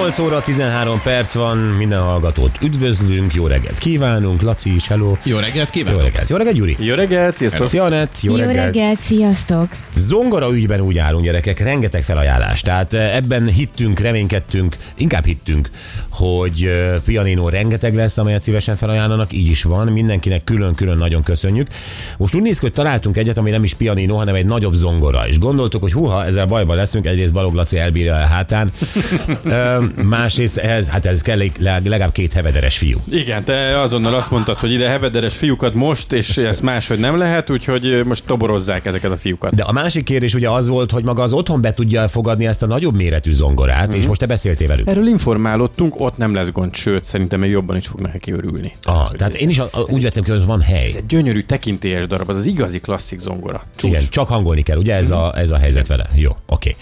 8 óra 13 perc van, minden hallgatót üdvözlünk, jó reggelt kívánunk, Laci is, hello. Jó reggelt Jó kívánok! reggelt, jó reggelt, Gyuri. Jó reggelt, sziasztok! Szia, Anett, jó, Jó reggelt. reggelt, sziasztok! Zongora ügyben úgy állunk, gyerekek, rengeteg felajánlás. Tehát eh, ebben hittünk, reménykedtünk, inkább hittünk, hogy eh, pianino rengeteg lesz, amelyet szívesen felajánlanak, így is van, mindenkinek külön-külön nagyon köszönjük. Most úgy néz ki, hogy találtunk egyet, ami nem is pianino, hanem egy nagyobb zongora. És gondoltuk, hogy huha, ezzel bajban leszünk, egyrészt Balog Laci elbírja a hátán, másrészt ez, hát ez kell leg- legalább két hevederes fiú. Igen, te azonnal azt mondtad, hogy ide hevederes fiúkat most, és ezt máshogy nem lehet, úgyhogy most toborozzák ezeket a fiúkat. De a másik kérdés ugye az volt, hogy maga az otthon be tudja fogadni ezt a nagyobb méretű zongorát, Mhm. és most te beszéltél velük. Erről informálódtunk, ott nem lesz gond, sőt, szerintem még jobban is fognak neki örülni. Aha, tehát én is a, a, úgy vettem ki, hogy van hely. Ez egy gyönyörű tekintélyes darab, az az igazi klasszik zongora. Csúcs. Igen, csak hangolni kell, ugye ez a, ez a helyzet vele. Jó, oké.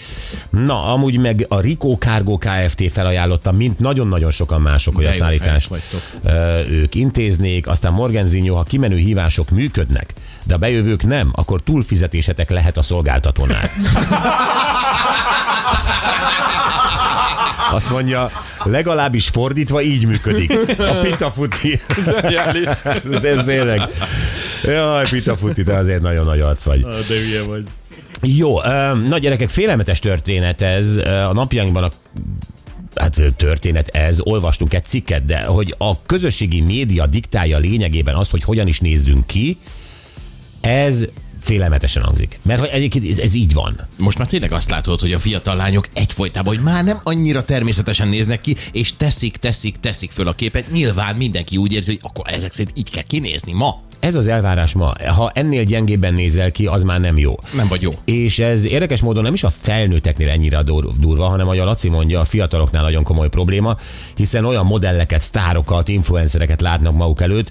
Na, amúgy meg a Rico Cargo Kft. felajánlotta, mint nagyon-nagyon sokan mások, hogy De a szállítást ők intéznék, aztán Morgenzinho, ha kimenő hívások működnek, de a bejövők nem, akkor túlfizetésetek lehet a szolgáltatónál. Azt mondja, legalábbis fordítva így működik. A pitafuti. De ez tényleg. Jaj, pitafuti, te azért nagyon nagy arc vagy. De hülye vagy. Jó, ö, na gyerekek, félelmetes történet ez. A napjainkban a hát történet ez, olvastunk egy cikket, de hogy a közösségi média diktálja lényegében azt, hogy hogyan is nézzünk ki, ez félelmetesen hangzik. Mert hogy egyébként ez, ez így van. Most már tényleg azt látod, hogy a fiatal lányok egyfolytában, hogy már nem annyira természetesen néznek ki, és teszik, teszik, teszik föl a képet. Nyilván mindenki úgy érzi, hogy akkor ezek szerint így kell kinézni ma. Ez az elvárás ma. Ha ennél gyengébben nézel ki, az már nem jó. Nem vagy jó. És ez érdekes módon nem is a felnőtteknél ennyire dur- durva, hanem ahogy a Laci mondja, a fiataloknál nagyon komoly probléma, hiszen olyan modelleket, sztárokat, influencereket látnak maguk előtt,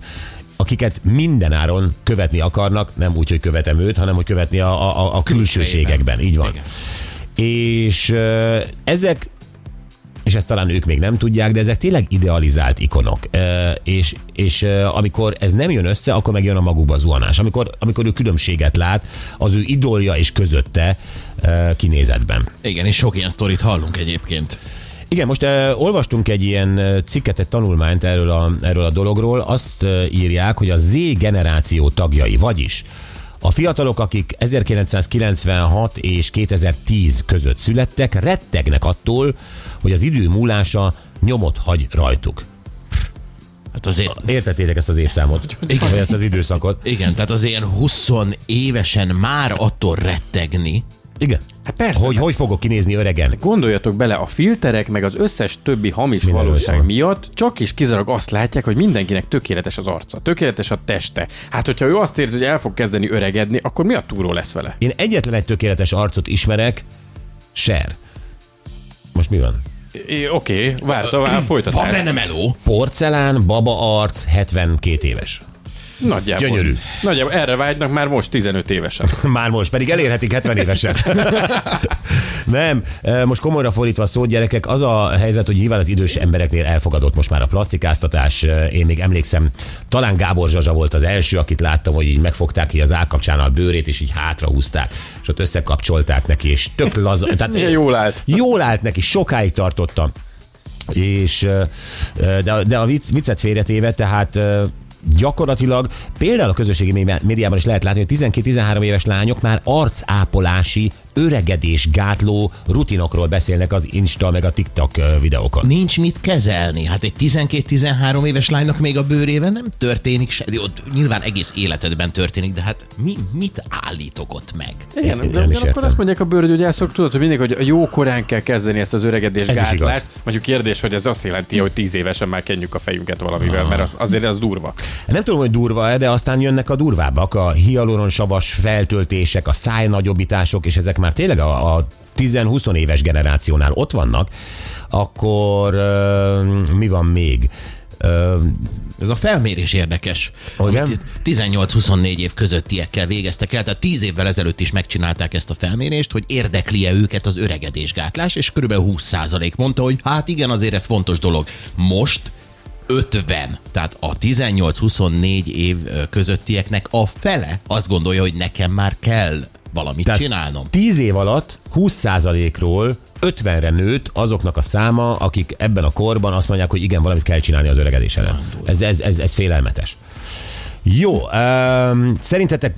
akiket mindenáron követni akarnak, nem úgy, hogy követem őt, hanem hogy követni a, a, a- a külsőségekben. Így van. Igen. És ezek és ezt talán ők még nem tudják, de ezek tényleg idealizált ikonok. Ö, És, és amikor ez nem jön össze, akkor megjön a magukba zuhanás. Amikor, amikor ő különbséget lát az ő idolja és közötte ö, kinézetben. Igen, és sok ilyen sztorit hallunk egyébként. Igen, most uh, olvastunk egy ilyen cikket, egy tanulmányt erről a, erről a dologról. Azt uh, írják, hogy a Z generáció tagjai, vagyis a fiatalok, akik 1996 és 2010 között születtek, rettegnek attól, hogy az idő múlása nyomot hagy rajtuk. Hát azért, Értettétek ezt az évszámot? Igen. Vagy ezt az időszakot? igen, tehát az ilyen 20 évesen már attól rettegni, Igen. Hát persze. Hogy hogy fogok kinézni öregen? Gondoljatok bele, a filterek meg az összes többi hamis Mindenről valóság szól. miatt csak is kizárólag azt látják, hogy mindenkinek tökéletes az arca, tökéletes a teste. Hát, hogyha ő azt érzi, hogy el fog kezdeni öregedni, akkor mi a túró lesz vele? Én egyetlen egy tökéletes arcot ismerek, Ser. Most mi van? É, Oké, okay, tovább van folytatás. benne meló. Porcelán, baba arc, 72 éves. Nagyjából. Gyönyörű. Nagyjából erre vágynak már most 15 évesen. Már most, pedig elérhetik 70 évesen. Nem, eh, most komolyra fordítva a szót, gyerekek, az a helyzet, hogy nyilván az idős embereknél elfogadott most már a plastikáztatás. Eh, Én még emlékszem, talán Gábor Zsazsa volt az első, akit láttam, hogy így megfogták ki az állkapcsán a bőrét, és így hátra húzták, és ott összekapcsolták neki, és tök laza. Tehát jól állt. Jól állt neki, sokáig tartottam. És, ö, de, de a vicc, viccet félretéve, tehát gyakorlatilag például a közösségi mé- médiában is lehet látni, hogy 12-13 éves lányok már arcápolási, öregedés gátló rutinokról beszélnek az Insta meg a TikTok videókon. Nincs mit kezelni. Hát egy 12-13 éves lánynak még a bőrében nem történik se. Jó, nyilván egész életedben történik, de hát mi, mit állítok ott meg? Igen, de nem is akkor azt mondják a bőr, hogy elszok, tudod, hogy mindig, hogy a jó korán kell kezdeni ezt az öregedés Ez gátlást. Mondjuk kérdés, hogy ez azt jelenti, hogy 10 évesen már kenjük a fejünket valamivel, mert az, azért az durva. Nem tudom, hogy durva de aztán jönnek a durvábbak, a hialuronsavas feltöltések, a szájnagyobbítások, és ezek már tényleg a, a 10-20 éves generációnál ott vannak, akkor ö, mi van még? Ö, Ez a felmérés érdekes. Amit 18-24 év közöttiekkel végeztek el, tehát 10 évvel ezelőtt is megcsinálták ezt a felmérést, hogy érdekli-e őket az öregedésgátlás, és kb. 20% mondta, hogy hát igen, azért ez fontos dolog. Most 50. Tehát a 18-24 év közöttieknek a fele azt gondolja, hogy nekem már kell valamit Tehát csinálnom. 10 év alatt 20%-ról 50-re nőtt azoknak a száma, akik ebben a korban azt mondják, hogy igen, valamit kell csinálni az öregedés ellen. Ez, ez, ez, ez félelmetes. Jó, um, szerintetek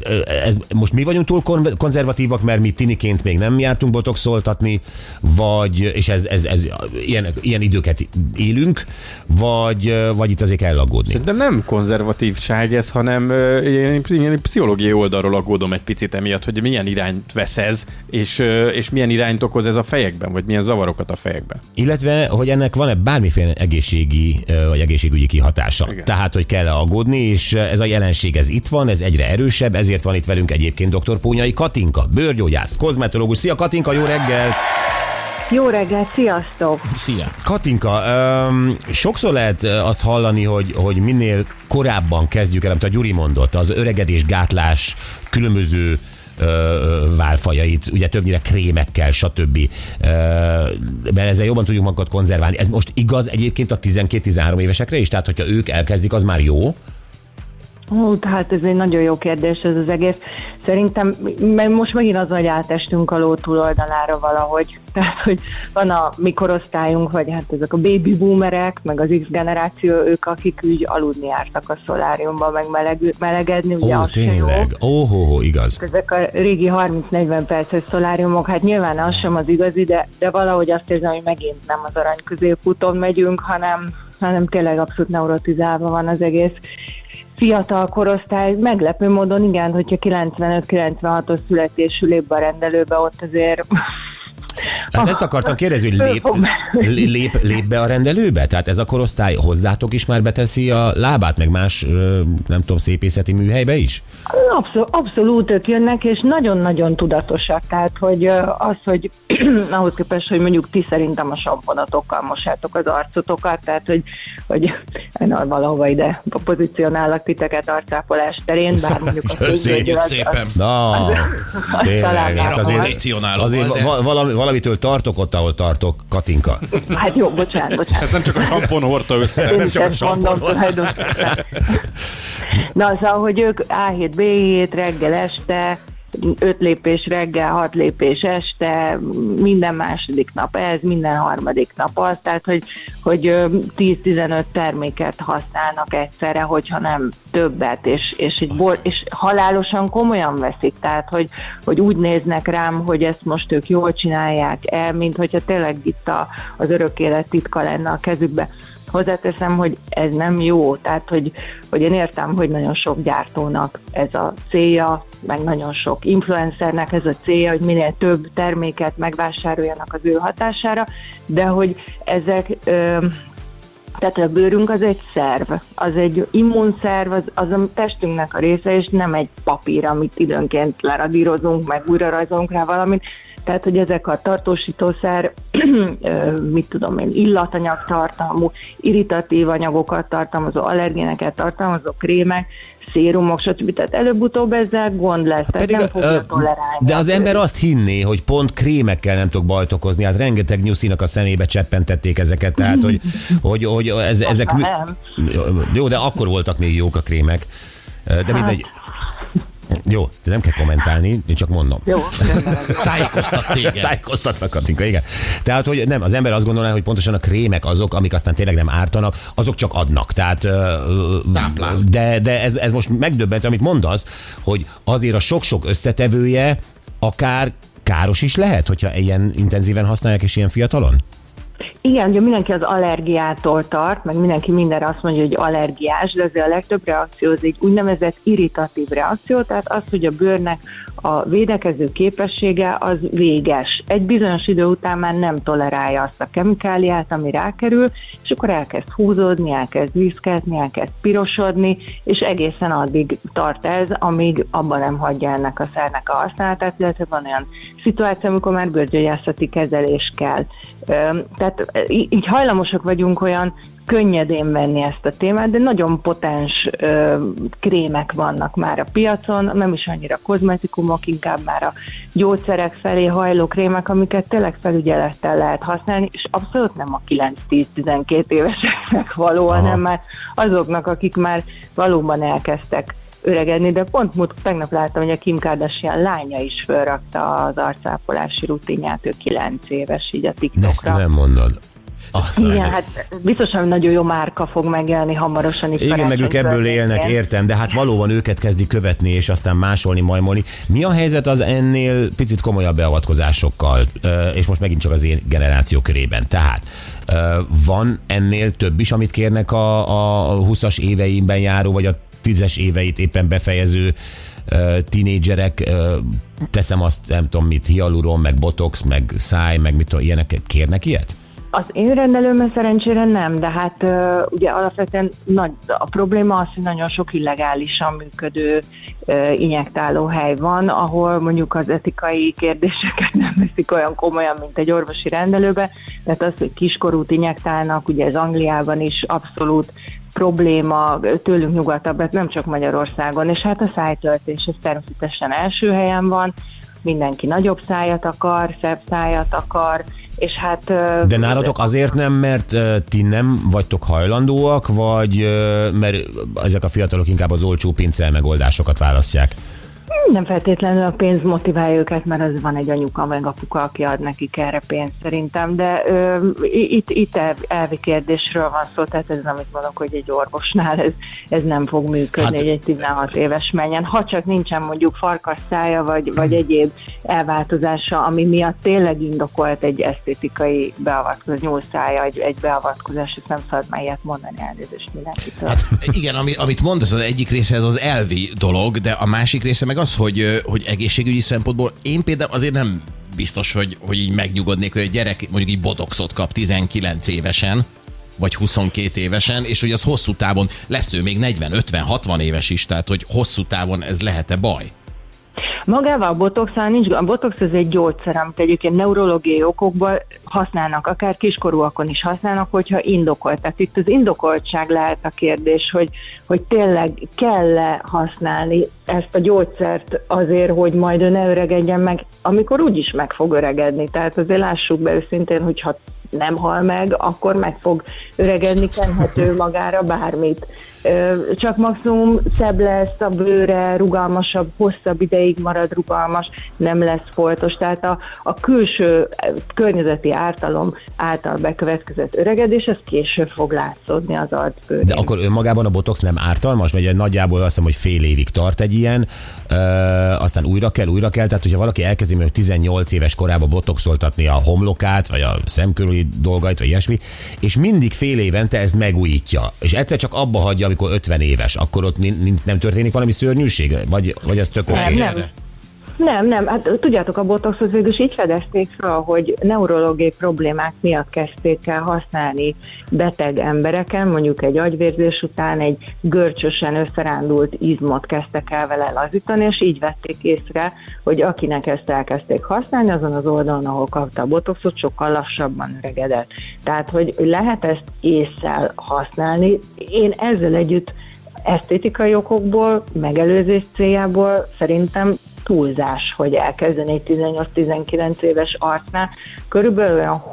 ez, most mi vagyunk túl kon- konzervatívak, mert mi tiniként még nem jártunk botoxoltatni, vagy, és ez, ez, ez ilyen, ilyen időket élünk, vagy, vagy itt azért kell aggódni? Szerintem nem konzervatívság ez, hanem ö, ilyen, ilyen pszichológiai oldalról aggódom egy picit emiatt, hogy milyen irányt vesz ez, és, és milyen irányt okoz ez a fejekben, vagy milyen zavarokat a fejekben. Illetve, hogy ennek van-e bármiféle egészségi ö, vagy egészségügyi kihatása. Igen. Tehát, hogy kell aggódni, és ez a jelenség ez itt van, ez egyre erősebb, ezért van itt velünk egyébként dr. Pónyai Katinka, bőrgyógyász, kozmetológus. Szia Katinka, jó reggelt! Jó reggelt, sziasztok! Szia! Katinka, um, sokszor lehet azt hallani, hogy, hogy minél korábban kezdjük el, amit a Gyuri mondott, az öregedés gátlás különböző ö, válfajait, ugye többnyire krémekkel, stb. Ö, mert ezzel jobban tudjuk magunkat konzerválni. Ez most igaz egyébként a 12-13 évesekre is? Tehát, hogyha ők elkezdik, az már jó? Hú, hát ez egy nagyon jó kérdés ez az egész. Szerintem mert most megint az, hogy átestünk a ló túloldalára valahogy. Tehát, hogy van a mi korosztályunk, vagy hát ezek a baby boomerek, meg az X generáció, ők, akik úgy aludni jártak a szoláriumban, meg meleg, melegedni, ugye Ó, az tényleg? Ó, ho, ho, igaz. Ezek a régi 30-40 perces szoláriumok, hát nyilván az sem az igazi, de, de valahogy azt érzem, hogy megint nem az arany középúton megyünk, hanem, hanem tényleg abszolút neurotizálva van az egész fiatal korosztály. Meglepő módon igen, hogyha 95-96-os születésű lép a rendelőbe, ott azért Hát ezt akartam kérdezni, hogy lép, lép, lép be a rendelőbe? Tehát ez a korosztály hozzátok is már beteszi a lábát, meg más, nem tudom, szépészeti műhelybe is? Abszolút, abszolút ők jönnek, és nagyon-nagyon tudatosak. Tehát, hogy az, hogy ahhoz képest, hogy mondjuk ti szerintem a samponatokkal mosátok az arcotokat, tehát, hogy, hogy én valahova ide pozícionálok titeket arcápolás terén, bár mondjuk a Köszönjük az- szépen! Na, tényleg, talán hát már azért, Kondicionáló azért volt, de- va- valami, valamitől tartok ott, ahol tartok, Katinka. Hát jó, bocsánat, bocsánat. Ez nem csak a sampon hordta össze. Én Nem csak a sampon. Na, szóval, hogy ők A7, B7, reggel, este, öt lépés reggel, hat lépés este, minden második nap ez, minden harmadik nap az, tehát hogy, hogy ö, 10-15 terméket használnak egyszerre, hogyha nem többet, és, és, egy bol- és halálosan komolyan veszik, tehát hogy, hogy úgy néznek rám, hogy ezt most ők jól csinálják el, mint hogyha tényleg itt a, az örök élet titka lenne a kezükbe hozzáteszem, hogy ez nem jó, tehát hogy, hogy én értem, hogy nagyon sok gyártónak ez a célja, meg nagyon sok influencernek ez a célja, hogy minél több terméket megvásároljanak az ő hatására, de hogy ezek... Ö, tehát a bőrünk az egy szerv, az egy immunszerv, az, az a testünknek a része, és nem egy papír, amit időnként leradírozunk, meg újra rajzolunk rá valamit. Tehát, hogy ezek a tartósítószer, mit tudom én, illatanyag tartalmú, irritatív anyagokat tartalmazó, allergéneket tartalmazó krémek, szérumok, stb. Tehát előbb-utóbb ezzel gond lesz, tehát nem ö, fogja tolerálni. de az a ember azt hinné, hogy pont krémekkel nem tudok bajt okozni. Hát rengeteg nyuszinak a szemébe cseppentették ezeket, tehát hogy, hogy, hogy ez, ezek... nem. Jó, de akkor voltak még jók a krémek. De mindegy. Jó, de nem kell kommentálni, én csak mondom. Jó. Tájékoztat téged. Tájékoztatnak, Katinka, igen. Tehát, hogy nem, az ember azt gondolná, hogy pontosan a krémek azok, amik aztán tényleg nem ártanak, azok csak adnak. Tehát, Táplál. de, de ez, ez most megdöbbent, amit mondasz, hogy azért a sok-sok összetevője akár káros is lehet, hogyha ilyen intenzíven használják és ilyen fiatalon? Igen, ugye mindenki az allergiától tart, meg mindenki mindenre azt mondja, hogy allergiás, de azért a legtöbb reakció az egy úgynevezett irritatív reakció, tehát az, hogy a bőrnek a védekező képessége az véges. Egy bizonyos idő után már nem tolerálja azt a kemikáliát, ami rákerül, és akkor elkezd húzódni, elkezd viszketni, elkezd pirosodni, és egészen addig tart ez, amíg abban nem hagyja ennek a szernek a használatát, illetve van olyan szituáció, amikor már bőrgyógyászati kezelés kell. Öm, Tehát í- így hajlamosak vagyunk olyan könnyedén venni ezt a témát, de nagyon potens ö, krémek vannak már a piacon, nem is annyira kozmetikumok, inkább már a gyógyszerek felé hajló krémek, amiket tényleg felügyelettel lehet használni, és abszolút nem a 9-10-12 éveseknek való, Aha. hanem már azoknak, akik már valóban elkezdtek öregedni, de pont múlt, tegnap láttam, hogy a Kim Kardashian lánya is felrakta az arcápolási rutinját, ő 9 éves így a TikTokra. Ezt nem mondod. Azt Igen, hát biztosan nagyon jó márka fog megjelenni hamarosan. Itt Igen, meg ők ebből élnek, értem, de hát valóban őket kezdi követni, és aztán másolni, majmolni. Mi a helyzet az ennél picit komolyabb beavatkozásokkal, és most megint csak az én generáció körében. Tehát van ennél több is, amit kérnek a, a 20-as éveimben járó, vagy a 10-es éveit éppen befejező tinédzserek, teszem azt, nem tudom mit, hialuron, meg botox, meg száj, meg mit tudom, ilyeneket kérnek ilyet? Az én rendelőmben szerencsére nem, de hát ugye alapvetően nagy, a probléma az, hogy nagyon sok illegálisan működő uh, injektáló hely van, ahol mondjuk az etikai kérdéseket nem veszik olyan komolyan, mint egy orvosi rendelőbe, tehát az, hogy kiskorút injektálnak, ugye ez Angliában is abszolút probléma, tőlünk nyugatabb, hát nem csak Magyarországon, és hát a szájtöltés, ez természetesen első helyen van, mindenki nagyobb szájat akar, szebb szájat akar, és hát... De nálatok azért nem, mert ti nem vagytok hajlandóak, vagy mert ezek a fiatalok inkább az olcsó pincel megoldásokat választják? Nem feltétlenül a pénz motiválja őket, mert az van egy anyuka meg apuka, aki ad nekik erre pénzt szerintem, de ö, itt, itt el- elvi kérdésről van szó, tehát ez amit mondok, hogy egy orvosnál ez, ez nem fog működni, Hát- egy 16 éves menjen, ha csak nincsen mondjuk farkas szája, vagy, vagy egyéb elváltozása, ami miatt tényleg indokolt egy esztétikai beavatkozás, nyúlszája, egy, egy beavatkozás, ezt nem szabad már ilyet mondani, elnézést mindenkitől. Hát igen, ami, amit mondasz, az egyik része ez az elvi dolog, de a másik része meg az, hogy, hogy egészségügyi szempontból én például azért nem biztos, hogy, hogy így megnyugodnék, hogy egy gyerek mondjuk így botoxot kap 19 évesen, vagy 22 évesen, és hogy az hosszú távon lesz ő még 40, 50, 60 éves is, tehát hogy hosszú távon ez lehet-e baj? Magával a botoxal nincs, a botox az egy gyógyszer, amit egyébként neurológiai okokból használnak, akár kiskorúakon is használnak, hogyha indokolt. Tehát itt az indokoltság lehet a kérdés, hogy, hogy tényleg kell-e használni ezt a gyógyszert azért, hogy majd ő ne öregedjen meg, amikor úgyis meg fog öregedni. Tehát azért lássuk be őszintén, hogyha nem hal meg, akkor meg fog öregedni, kenhető magára bármit. Csak maximum szebb lesz a bőre, rugalmasabb, hosszabb ideig marad rugalmas, nem lesz foltos. Tehát a, a külső eh, környezeti ártalom által bekövetkezett öregedés, az később fog látszódni az arcbőrén. De akkor önmagában a botox nem ártalmas, mert nagyjából azt hiszem, hogy fél évig tart egy ilyen, ö, aztán újra kell, újra kell, tehát hogyha valaki elkezdi mondjuk 18 éves korában botoxoltatni a homlokát, vagy a szemkörüli dolgait, vagy ilyesmi, és mindig fél évente ezt megújítja, és egyszer csak abba hagyja, amikor 50 éves, akkor ott nem történik valami szörnyűség? Vagy, vagy ez tök oké? Nem, nem. Nem, nem, hát tudjátok, a botoxot végül is így fedezték fel, hogy neurológiai problémák miatt kezdték el használni beteg embereken, mondjuk egy agyvérzés után egy görcsösen összerándult izmot kezdtek el vele lazítani, és így vették észre, hogy akinek ezt elkezdték használni, azon az oldalon, ahol kapta a botoxot, sokkal lassabban öregedett. Tehát, hogy lehet ezt észszel használni. Én ezzel együtt esztétikai okokból, megelőzés céljából szerintem túlzás, hogy elkezdeni egy 18-19 éves arcnál. Körülbelül olyan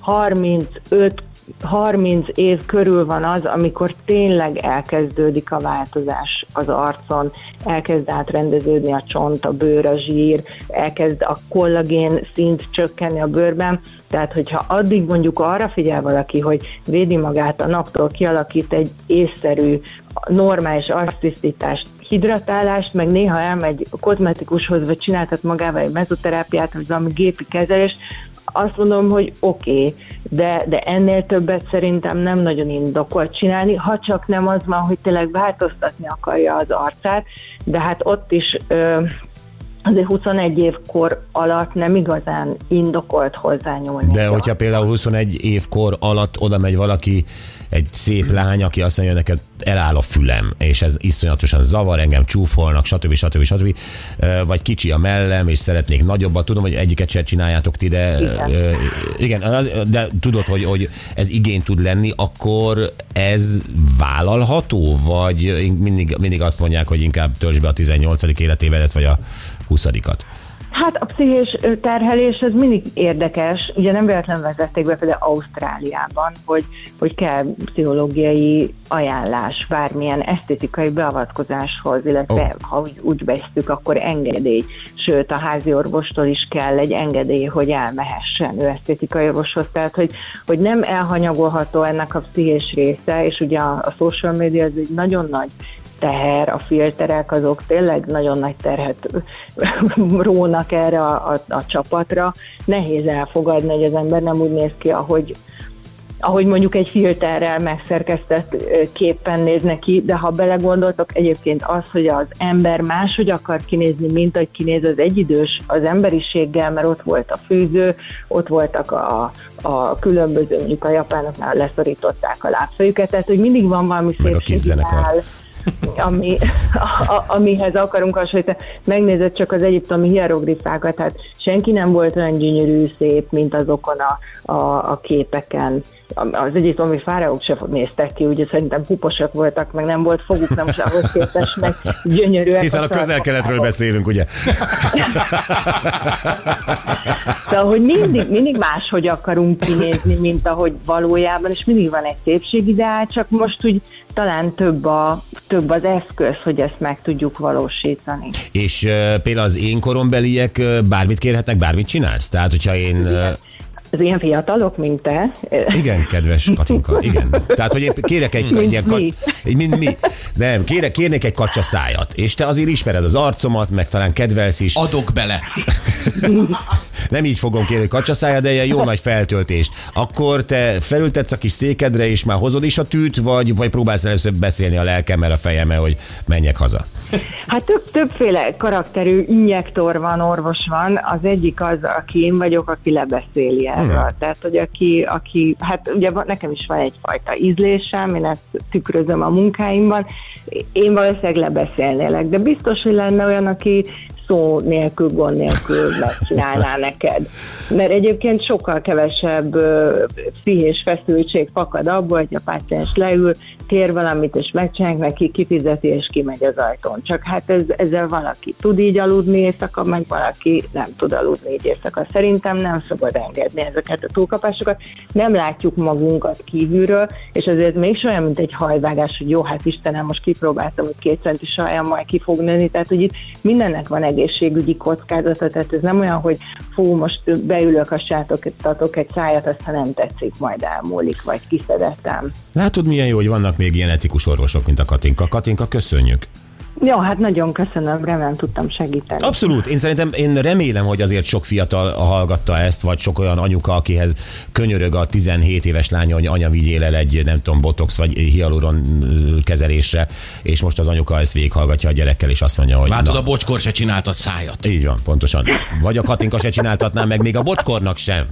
35 30 év körül van az, amikor tényleg elkezdődik a változás az arcon, elkezd átrendeződni a csont, a bőr, a zsír, elkezd a kollagén szint csökkenni a bőrben, tehát hogyha addig mondjuk arra figyel valaki, hogy védi magát a naptól, kialakít egy észszerű, normális arctisztítást, hidratálást, meg néha elmegy a kozmetikushoz, vagy csináltat magával egy mezoterápiát, vagy valami gépi kezelést, azt mondom, hogy oké, okay, de, de ennél többet szerintem nem nagyon indokolt csinálni, ha csak nem az van, hogy tényleg változtatni akarja az arcát, de hát ott is ö, azért 21 évkor alatt nem igazán indokolt hozzányúlni. De hogyha például 21 évkor alatt oda megy valaki egy szép lány, aki azt mondja, neked eláll a fülem, és ez iszonyatosan zavar, engem csúfolnak, stb. stb. stb. Vagy kicsi a mellem, és szeretnék nagyobbat. Tudom, hogy egyiket se csináljátok ti, de Igen. igen, de tudod, hogy, hogy ez igény tud lenni, akkor ez vállalható, vagy mindig, mindig azt mondják, hogy inkább töltsd be a 18. életévedet, vagy a 20-at. Hát a pszichés terhelés az mindig érdekes. Ugye nem véletlenül vezették be például Ausztráliában, hogy, hogy kell pszichológiai ajánlás bármilyen esztétikai beavatkozáshoz, illetve oh. ha úgy, úgy vesztük, akkor engedély. Sőt, a házi orvostól is kell egy engedély, hogy elmehessen ő esztétikai orvoshoz. Tehát, hogy, hogy nem elhanyagolható ennek a pszichés része, és ugye a, a social media az egy nagyon nagy teher, a filterek azok tényleg nagyon nagy terhet rónak erre a, a, a csapatra. Nehéz elfogadni, hogy az ember nem úgy néz ki, ahogy, ahogy mondjuk egy filterrel megszerkesztett ö, képpen néz neki, de ha belegondoltok, egyébként az, hogy az ember máshogy akar kinézni, mint ahogy kinéz az egyidős az emberiséggel, mert ott volt a főző, ott voltak a, a különböző, mondjuk a japánoknál leszorították a lábfejüket, tehát hogy mindig van valami Meg ami, a, amihez akarunk hasonlítani. Megnézed csak az egyiptomi hieroglifákat, hát senki nem volt olyan gyönyörű, szép, mint azokon a, a, a képeken. Az egyiptomi fáraók se néztek ki, ugye szerintem puposak voltak, meg nem volt foguk, nem most ahhoz képest, meg gyönyörűek. Hiszen a közel-keletről beszélünk, ugye? Szóval, hogy mindig, mindig máshogy akarunk kinézni, mint ahogy valójában, és mindig van egy szépségideál, csak most úgy talán több, a, több az eszköz, hogy ezt meg tudjuk valósítani. És uh, például az én korombeliek uh, bármit kérhetnek, bármit csinálsz? Tehát, hogyha én... Uh, Az ilyen fiatalok, mint te, igen, kedves Katinka, igen. Tehát, hogy én kérek egy, egy Mint ilyen... Kat, mi. egy, mint mi. Nem, kérek, kérnék egy kacsa szájat. És te azért ismered az arcomat, meg talán kedvelsz is. Adok bele. Nem így fogom kérni, hogy kacsa szájad, de ilyen jó nagy feltöltést. Akkor te felültetsz a kis székedre, és már hozod is a tűt, vagy, vagy próbálsz először beszélni a lelkemmel, a fejemmel, hogy menjek haza. Hát több, többféle karakterű injektor van, orvos van. Az egyik az, aki én vagyok, aki lebeszéli erről. Hmm. Tehát, hogy aki, aki, hát ugye nekem is van egyfajta ízlésem, én ezt tükrözöm a munkáimban. Én valószínűleg lebeszélnélek, de biztos, hogy lenne olyan, aki szó nélkül, gond nélkül megcsinálná neked. Mert egyébként sokkal kevesebb pszichés feszültség fakad abból, hogy a páciens leül, kér valamit, és megcsinálják neki, kifizeti, és kimegy az ajtón. Csak hát ez, ezzel valaki tud így aludni éjszaka, meg valaki nem tud aludni így éjszaka. Szerintem nem szabad engedni ezeket a túlkapásokat. Nem látjuk magunkat kívülről, és azért még olyan, mint egy hajvágás, hogy jó, hát Istenem, most kipróbáltam, hogy két centi sajam majd ki fog nőni, tehát hogy itt mindennek van egészségügyi kockázata, tehát ez nem olyan, hogy fú, most beülök a sátokatok egy szájat, aztán nem tetszik, majd elmúlik, vagy kiszedettem. Látod, milyen jó, hogy vannak még ilyen etikus orvosok, mint a Katinka. Katinka, köszönjük. Jó, hát nagyon köszönöm, remélem tudtam segíteni. Abszolút. Én szerintem, én remélem, hogy azért sok fiatal hallgatta ezt, vagy sok olyan anyuka, akihez könyörög a 17 éves lánya, hogy anya vigyél el egy, nem tudom, botox vagy hialuron kezelésre, és most az anyuka ezt végighallgatja a gyerekkel, és azt mondja, hogy Látod, na, a bocskor se csináltat szájat. így van, pontosan. Vagy a Katinka se csináltatná meg, még a bocskornak sem.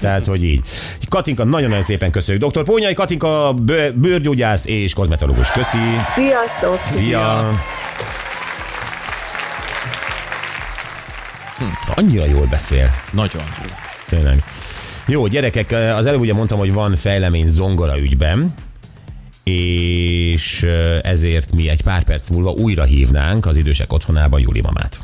Tehát, hogy így. Katinka, nagyon-nagyon szépen köszönjük. Dr. Pónyai Katinka, bő- bőrgyógyász és kozmetológus. Köszi. Sziasztok! Szia! Annyira jól beszél. Nagyon. Tényleg. Jó, gyerekek, az előbb ugye mondtam, hogy van fejlemény zongora ügyben, és ezért mi egy pár perc múlva újra hívnánk az idősek otthonába Júli mamát.